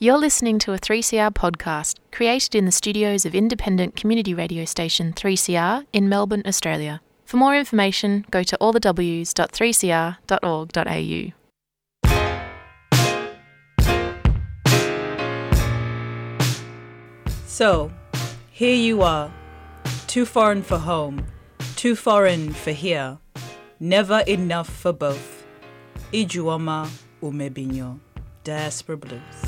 You're listening to a 3CR podcast created in the studios of independent community radio station 3CR in Melbourne, Australia. For more information, go to allthews.3cr.org.au. So, here you are, too foreign for home, too foreign for here, never enough for both. Ijeoma Umebinyuo, Diaspora Blues.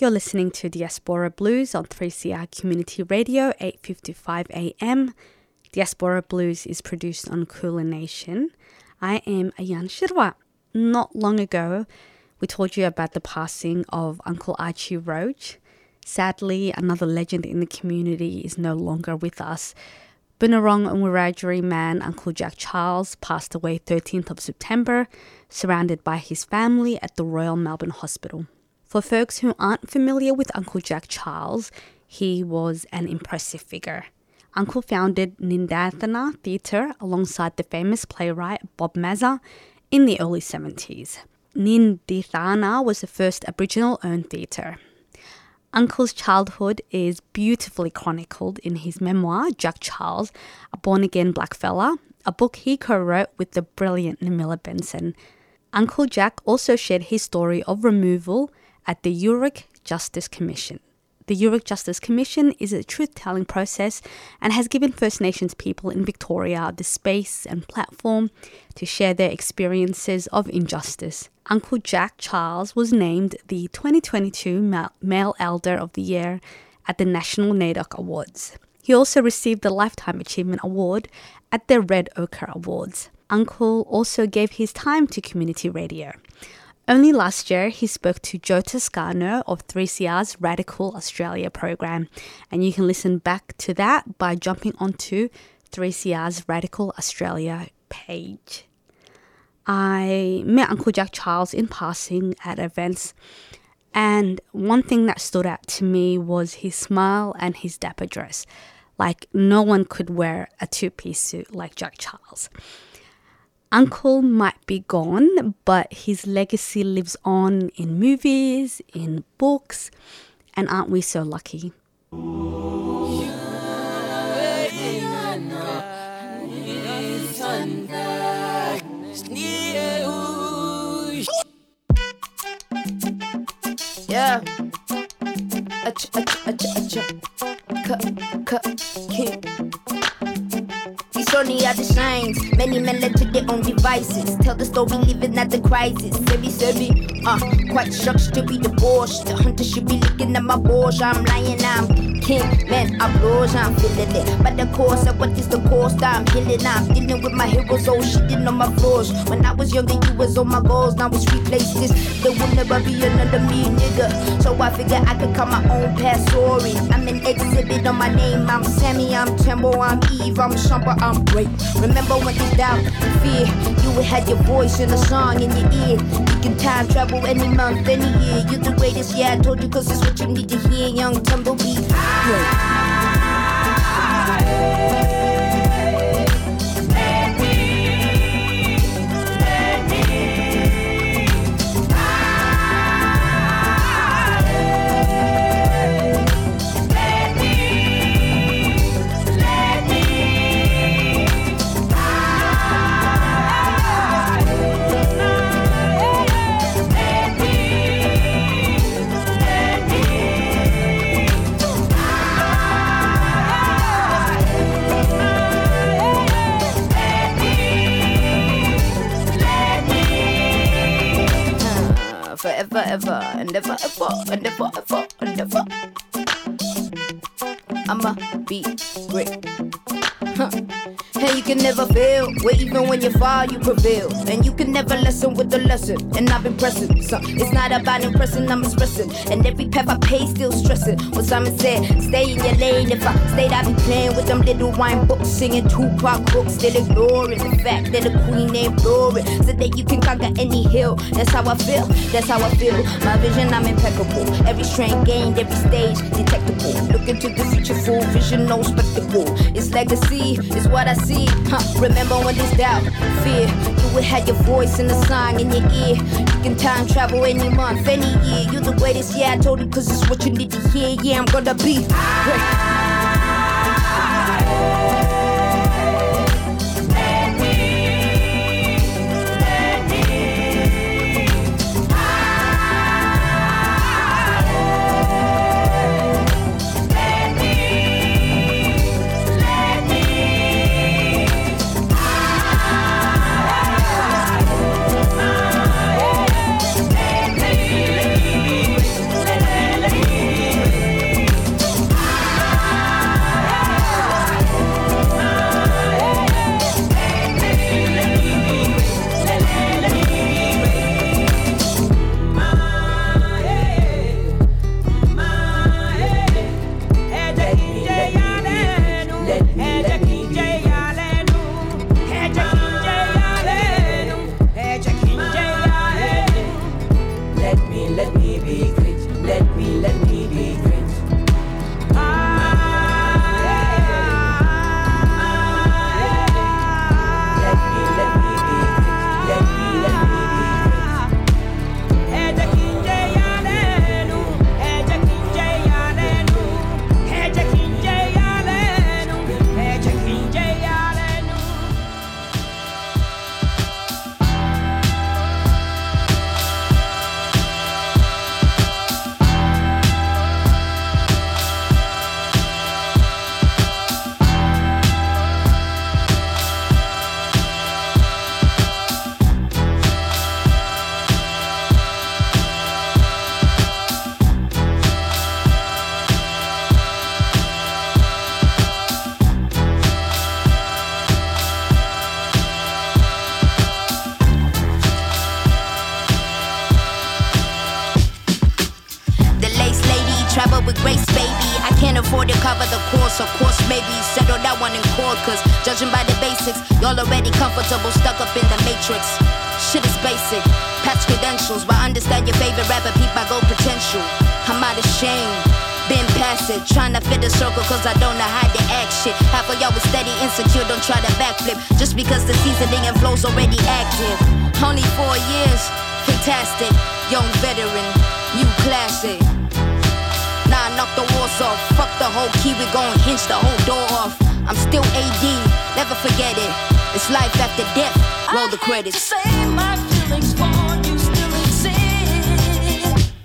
You're listening to Diaspora Blues on 3CR Community Radio, 8:55 a.m. Diaspora Blues is produced on Kulin Nation. I am Ayan Shirwa. Not long ago, we told you about the passing of Uncle Archie Roach. Sadly, another legend in the community is no longer with us. Bunurong and Wiradjuri man Uncle Jack Charles passed away 13th of September, surrounded by his family at the Royal Melbourne Hospital. For folks who aren't familiar with Uncle Jack Charles, he was an impressive figure. Uncle founded Nindethana Theatre alongside the famous playwright Bob Maza in the early 70s. Nindethana was the first Aboriginal owned theatre. Uncle's childhood is beautifully chronicled in his memoir, Jack Charles, a born again blackfella, a book he co wrote with the brilliant Namila Benson. Uncle Jack also shared his story of removal at the Yoorrook Justice Commission. The Yoorrook Justice Commission is a truth telling process and has given First Nations people in Victoria the space and platform to share their experiences of injustice. Uncle Jack Charles was named the 2022 Male Elder of the Year at the National NAIDOC Awards. He also received the Lifetime Achievement Award at the Red Ochre Awards. Uncle also gave his time to community radio. Only last year, he spoke to Joe Toscano of 3CR's Radical Australia program, and you can listen back to that by jumping onto 3CR's Radical Australia page. I met Uncle Jack Charles in passing at events, and one thing that stood out to me was his smile and his dapper dress. Like, no one could wear a two piece suit like Jack Charles. Uncle might be gone, but his legacy lives on in movies, in books, and aren't we so lucky? Yeah. Ach, ach, ach, ach. These shorty are the shines. Many men led to their own devices. Tell the story, living at the crisis. Sebi, sebi, uh, quite shocked to be divorced. The hunter should be looking at my Porsche. I'm lying, I'm king. Man, I blows, I'm feeling it. But the course of what is the cost? I'm healing, I'm dealing with my heroes. Oh, shitting on my floors. When I was younger, you was on my goals. Now it's replaced this. There will never be another me, nigga. So I figure I could cut my own past story. I'm an exhibit on my name. I'm Sammy, I'm Tembo, I'm Eve, I'm Shumper, I'm great. Remember when you doubt and fear, you had your voice in a song in your ear. Can time travel any month, any year. You're the greatest, yeah, I told you, cause it's what you need to hear. Young Tumbleweed. Great. saber Where even when you fall, you prevail. And you can never lessen with the lesson. And I've been pressing. So it's not about impressing, I'm expressing. And every path I pay, still stressing. What Simon said, stay in your lane. If I stayed, I'd be playing with them little wine books, singing Tupac hooks, still ignoring the fact that the queen ain't blurring. So that you can conquer any hill. That's how I feel. That's how I feel. My vision, I'm impeccable. Every strength gained, every stage detectable. Looking to the future, full vision, no spectacle. It's legacy, it's what I see. Huh. Remember all this doubt, fear. You will have your voice and a song in your ear. You can time travel any month, any year. You're the greatest, yeah, I told you, cause it's what you need to hear. Yeah, I'm gonna be great. race, baby. I can't afford to cover the course, of course, maybe settle that one in court. Cause judging by the basics, y'all already comfortable, stuck up in the matrix. Shit is basic, patch credentials, but understand your favorite rapper, peep, my gold potential. I'm out of shame. Been past it, trying to fit the circle cause I don't know how to act shit. Half of y'all was steady, insecure, don't try to backflip. Just because the seasoning and flow's already active. Only four years, fantastic, young veteran, new classic. I knock the walls off. Fuck the whole key, we gon' hinge the whole door off. I'm still AD, never forget it. It's life after death. Roll the credits. I hate to say my feelings for you still exist.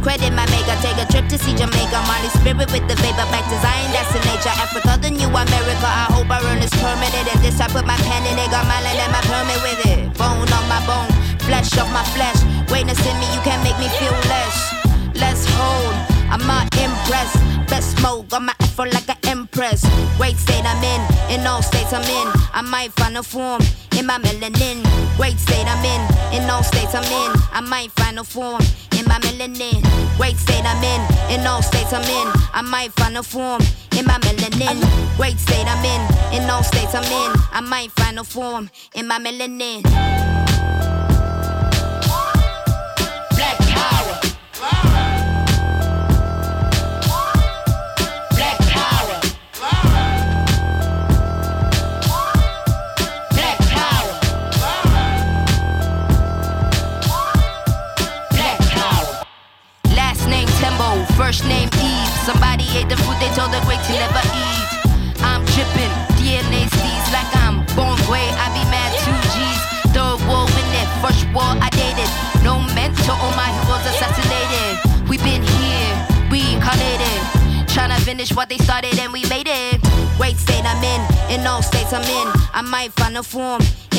Credit my maker, take a trip to see Jamaica. Molly spirit with the vapor, back to Zion, that's the nature. Africa, the new America. I hope I run this permanent. And this I put my pen in it, got my land and my permit with it. Bone on my bone, flesh off my flesh. Witness in me, you can't make me feel less. Let's hold. I'm not impressed. Best mode, got my afro like an empress. Great state I'm in, in all states I'm in. I might find a form in my melanin. Great state I'm in, in all states I'm in. I might find a form in my melanin. Great state I'm in, in all states I'm in. I might find a form in my melanin. Great state I'm in, in all states I'm in. I might find a form in my melanin. first name Eve. Somebody ate the food they told the great to never eat. I'm tripping, DNA sees like I'm born gray. I be mad two G's. Third world in it, first war I dated. No mentor, all my heroes assassinated. We been here, we incarnated. Tryna finish what they started and we made it. Great state I'm in, in all states I'm in. I might find a form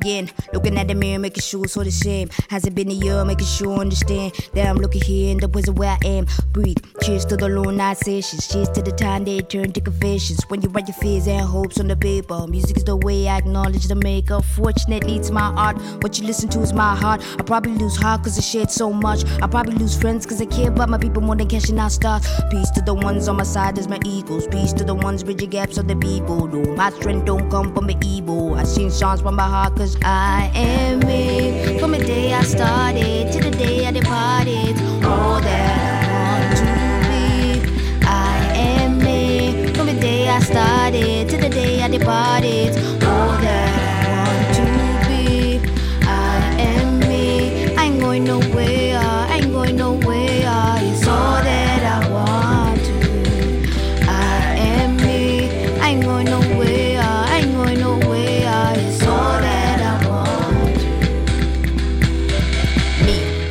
again. Looking at the mirror, making sure it's all the same. Has it been a year, making sure I understand that I'm looking here in the place where I am. Breathe, cheers to the long night sessions. Cheers to the time they turn to confessions. When you write your fears and hopes on the paper, music is the way I acknowledge the maker. Fortunately, it's my art. What you listen to is my heart. I probably lose heart cause I shared so much. I probably lose friends cause I care about my people more than cashing out stars. Peace to the ones on my side there's my equals. Peace to the ones bridging gaps of the people. No, my strength don't come from the evil. I seen songs from my heart cause cause I am me. From the day I started to the day I departed, all that I want to be. I am me. From the day I started to the day I departed, all that I want to be. I am me. I ain't going nowhere.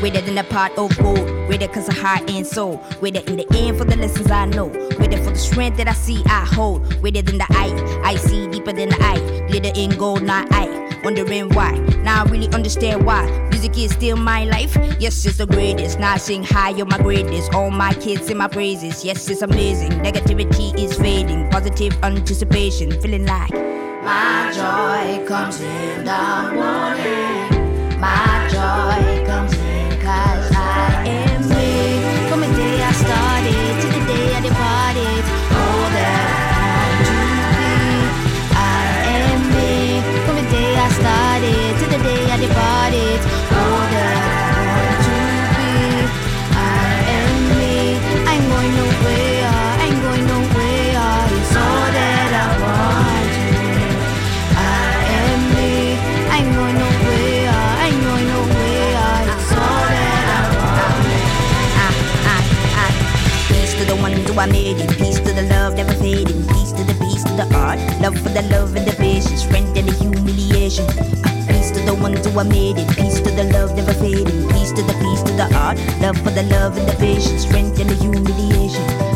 With it in the pot of gold. With it cause of heart and soul. With it in the end for the lessons I know. With it for the strength that I see I hold. With it in the eye. I see deeper than the eye. Glitter in gold, not I. Wondering why. Now I really understand why. Music is still my life. Yes, it's the greatest. Now I sing high on my greatness. All my kids in my praises. Yes, it's amazing. Negativity is fading. Positive anticipation. Feeling like. My joy comes in the morning. My joy I made it. Peace to the love never fading. Peace to the peace to the art. Love for the love and the patience. Strength and the humiliation. Peace to the ones who I made it. Peace to the love never fading. Peace to the peace to the art. Love for the love and the patience. Strength and the humiliation.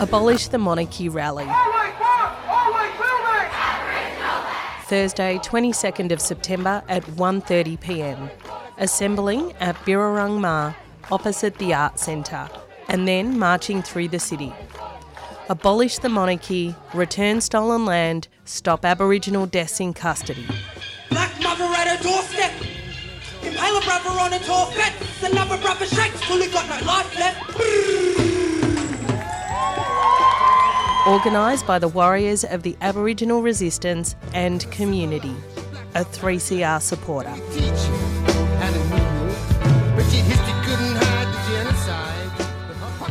Abolish the Monarchy rally. Thursday, 22nd of September at 1:30 p.m. Assembling at Birrarung Marr, opposite the Art Centre, and then marching through the city. Abolish the monarchy, return stolen land, stop Aboriginal deaths in custody. Black mother at her doorstep, impale a brother on a tall fence, another brother shakes till he got no life left organised by the warriors of the Aboriginal resistance and community, a 3CR supporter.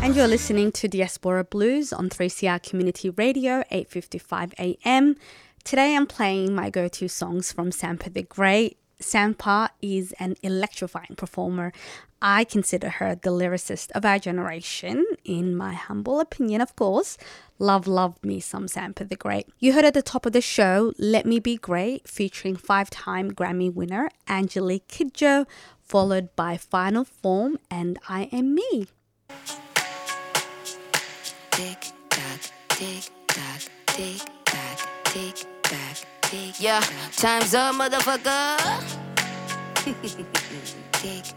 And you're listening to Diaspora Blues on 3CR Community Radio, 8:55 a.m. Today I'm playing my go-to songs from Sampa the Great. Sampa is an electrifying performer. I consider her the lyricist of our generation, in my humble opinion, of course. Love, love me some Sampa the Great. You heard at the top of the show, Let Me Be Great, featuring five time Grammy winner Angelique Kidjo, followed by Final Form and I Am Me. Tick tock, tick tock, tick tock, tick tock, tick Yeah, time's up, motherfucker. tick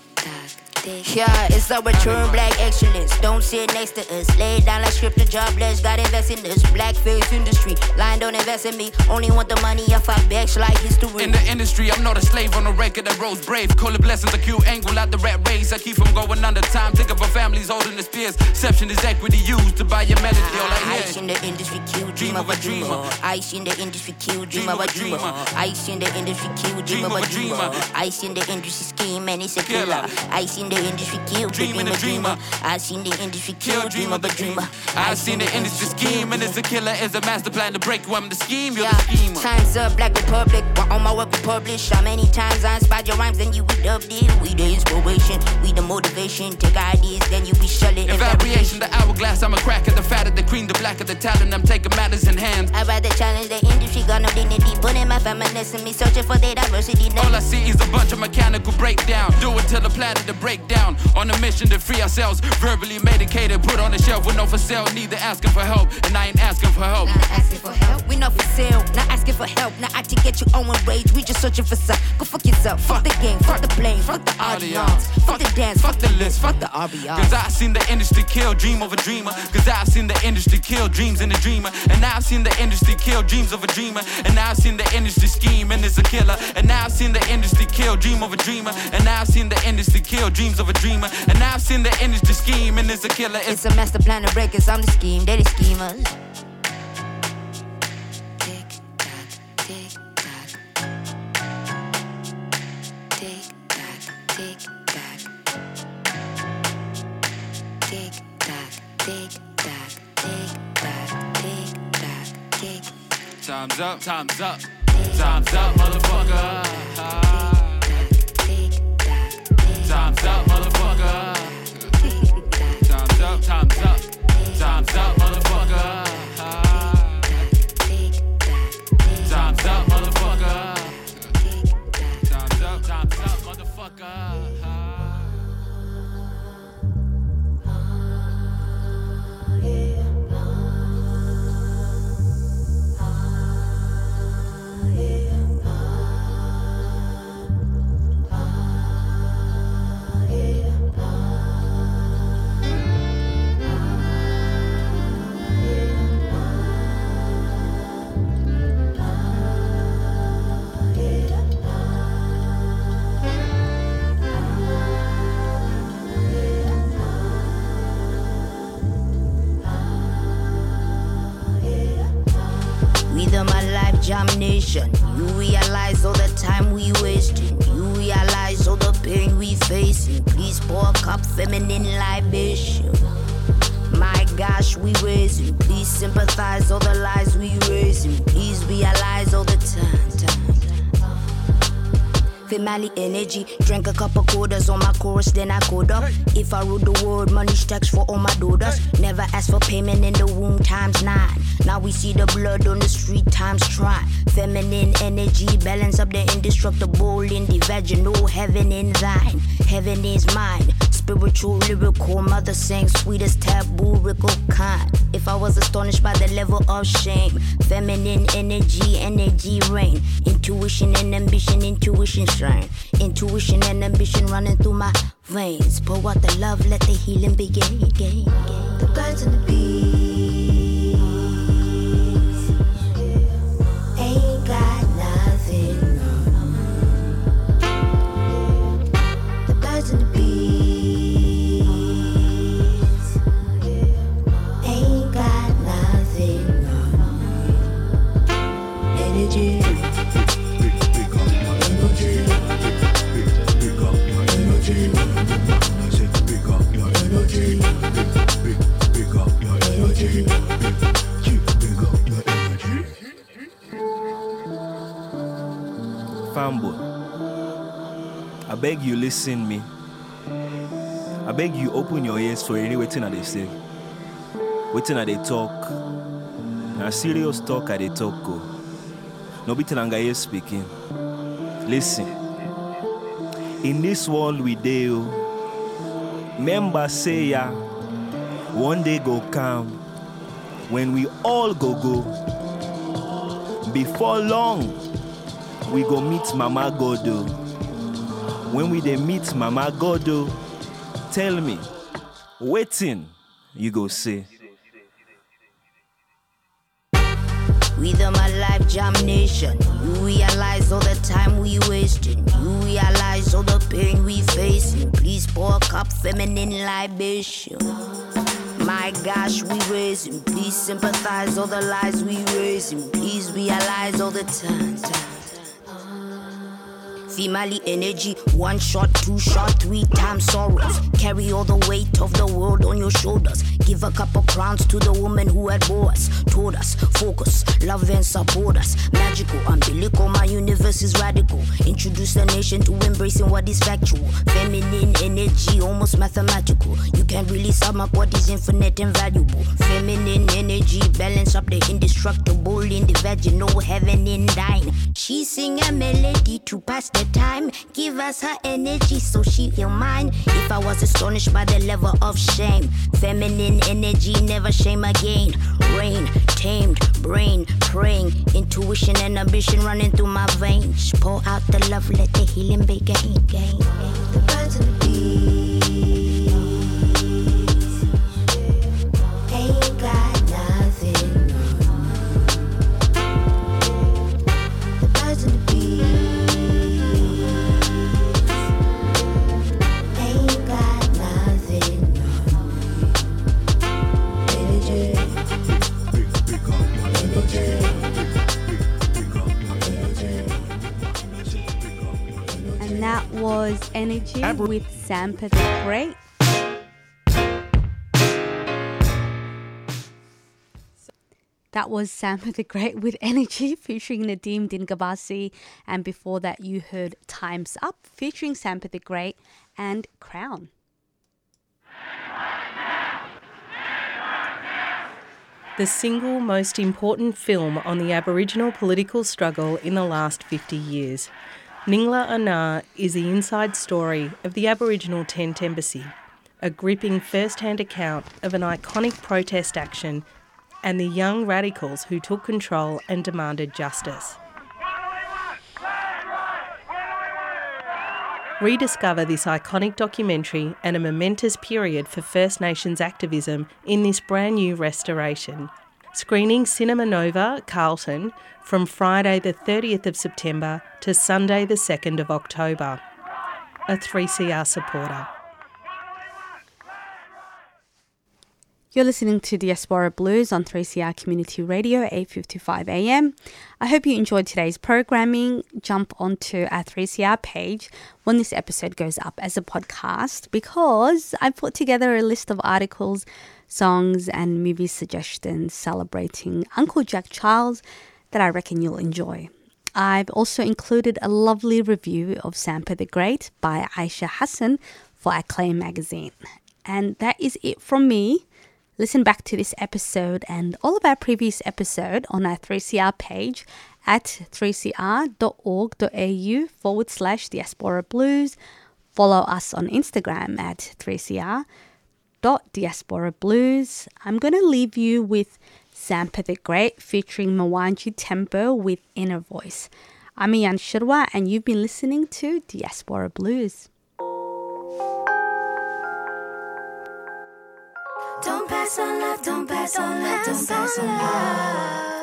Yeah, it's our return black excellence. Don't sit next to us. Lay down like scripture jobless. God invest in this black face industry. Line don't invest in me. Only want the money if I beg like history. In the industry, I'm not a slave on the record that rose brave. Call it blessings, a cute angle at the rat race. I keep from going under time. Think of our families holding the spears. Exception is equity used to buy your melody. All I Ice in the industry, kill, dream of a dreamer. Ice in the industry, kill, dream of a dreamer. Ice in the industry, kill, dream of a dreamer. Ice in the industry, scheme, and it's a killer. Ice in the industry, kill, dream of a dreamer. Ice seen the industry, kill, dream of a dreamer. I seen the industry scheme, and it's a killer, is a master plan to break you. I'm the scheme, you're Yeah, the schemer. times up, Black Republic. While all my work we publish. How many times I inspired your rhymes, then you be dubbed it. We the inspiration, we the motivation. Take ideas, then you be shutting In variation, the hourglass, I'm a crack at the fat of the cream, the black of the talent. I'm taking matters in hand. I rather challenge the industry, got no dignity. Putting my feminist in me, searching for their diversity. All I see is a bunch of mechanical breakdown. Do it till the planet to break down. On a mission to free ourselves. Verbally medicated, put on the shelf with no for sale. Neither asking for help, and I ain't asking for help. Not asking for help, we not for sale. Not asking for help, not out to get your own rage. We just searching for some. Go fuck yourself. Fuck the game, fuck the blame, fuck the audience, fuck the dance, fuck the list, fuck the RBR. Cause I've seen the industry kill dream of a dreamer. Cause I've seen the industry kill dreams in a dreamer. And I've seen the industry kill dreams of a dreamer. And I've seen the industry scheme and it's a killer. And I've seen the industry kill dream of a dreamer. And I've seen the industry kill dreams of a dreamer. And I've seen the industry scheme and it's a killer. It's a master plan to break us. I'm the scheme, they the schemers. Tick tock, tick tock. Tick tock, tick tock. Tick tock, tick tock, tick tock, tick tock, tick Time's up, time's up. Time's up, motherfucker. Time's up, motherfucker. Time's up, time's up. Time's up, motherfucker. Time's up, motherfucker. Time's up, time's up, motherfucker. You realize all the time we wasting. You realize all the pain we facing. Please pour a cup feminine libation. My gosh, we raising. Please sympathize all the lies Family energy, drank a couple quarters on my chorus, then I code up. If I rule the world, money stacks for all my daughters. Never ask for payment in the womb times nine. Now we see the blood on the street times try. Feminine energy, balance up the indestructible in the vaginal. Heaven in thine, heaven is mine. Spiritual, lyrical, mother sang sweetest taboo, rickle kind. If I was astonished by the level of shame, feminine energy, energy reign. Intuition and ambition, intuition strain. Intuition and ambition running through my veins. Pour out the love, let the healing begin. The birds and the bees I beg you listen me. I beg you open your ears for any waiting that they say. Waiting that they talk. Na serious talk I they talk go. No be Tenangaye speaking. Listen. In this world we deal, oh, members say ya, one day go come, when we all go go. Before long, we go meet Mama Godo. Oh. When we dey meet Mama Godo, oh, tell me, waiting you go say. We the my life jam nation. You realize all the time we wasting. You realize all the pain we facing. Please pour a cup feminine libation. My gosh, we raising. Please sympathize all the lies we raising. Please realize all the time. Female energy, one shot, two shot, three times sorrows. Carry all the weight of the world on your shoulders. Give a couple crowns to the woman who had bore us, told us, focus, love and support us. Magical, umbilical, my universe is radical. Introduce the nation to embracing what is factual. Feminine energy, almost mathematical. You can't really sum up what is infinite and valuable. Feminine energy, balance up the indestructible in the vaginal heaven in thine. She sing a melody to pass the time. Give us her energy so she heal mine. If I was astonished by the level of shame, feminine energy never shame again. Rain, tamed, brain, praying, intuition and ambition running through my veins. Pour out the love, let the healing begin. The birds and the bees that was Energy with Sampa the Great. That was Sampa the Great with Energy featuring Nadeem Din-Gabisi. And before that, you heard Time's Up featuring Sampa the Great and Krown. The single most important film on the Aboriginal political struggle in the last 50 years. Ningla A-Na is the inside story of the Aboriginal Tent Embassy, a gripping first hand account of an iconic protest action and the young radicals who took control and demanded justice. Rediscover this iconic documentary and a momentous period for First Nations activism in this brand new restoration. Screening Cinema Nova, Carlton, from Friday the 30th of September to Sunday the 2nd of October. A 3CR supporter. You're listening to Diaspora Blues on 3CR Community Radio, 8:55 a.m. I hope you enjoyed today's programming. Jump onto our 3CR page when this episode goes up as a podcast because I put together a list of articles, songs, and movie suggestions celebrating Uncle Jack Charles that I reckon you'll enjoy. I've also included a lovely review of Sampa the Great by Aisha Hassan for Acclaim magazine. And that is it from me. Listen back to this episode and all of our previous episode on our 3CR page at 3cr.org.au forward slash diaspora blues. Follow us on Instagram at 3cr dot diaspora blues. I'm going to leave you with Sampa the Great featuring Mwanjé Tembo with Inner Voice. I'm Ayan Shirwa and you've been listening to Diaspora Blues. Don't pass on love, don't pass on love, don't pass on love.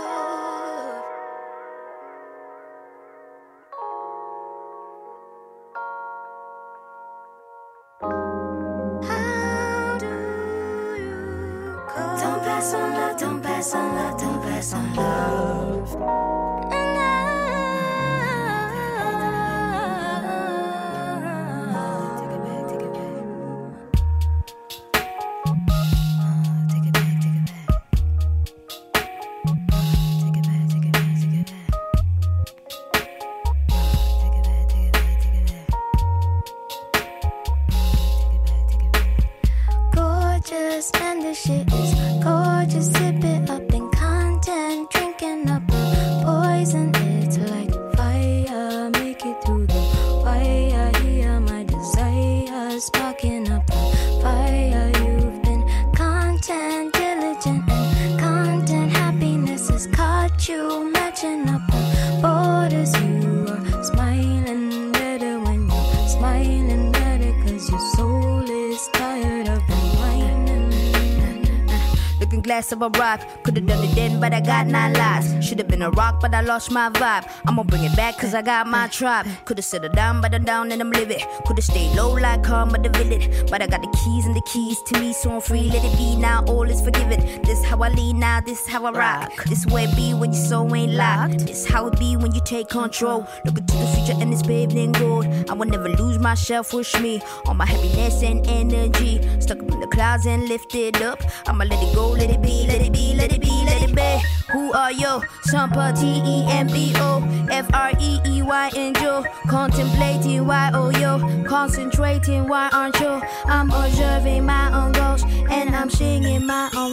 Pass on love, don't on love. You're smiling better, cause your soul Glass of a rock, could've done it then, but I got nine lives. Should've been a rock, but I lost my vibe. I'ma bring it back, cause I got my tribe. Could've settled down, but I'm down and I'm living. Could've stayed low like calm, but the villain. But I got the keys and the keys to me, so I'm free. Let it be now, all is forgiven. This how I lean now, this how I rock. This way it be when your soul ain't locked. This how it be when you take control. Look into the future and it's paved in gold. I will never lose myself, wish me. All my happiness and energy. Stuck up in the clouds and lifted up. I'ma let it go, let it be, let it be, let it be, let it be. Who are you? Sampa T E M B O F R E E Y. Contemplating why oh yo, concentrating why aren't you? I'm observing my own goals and I'm singing my own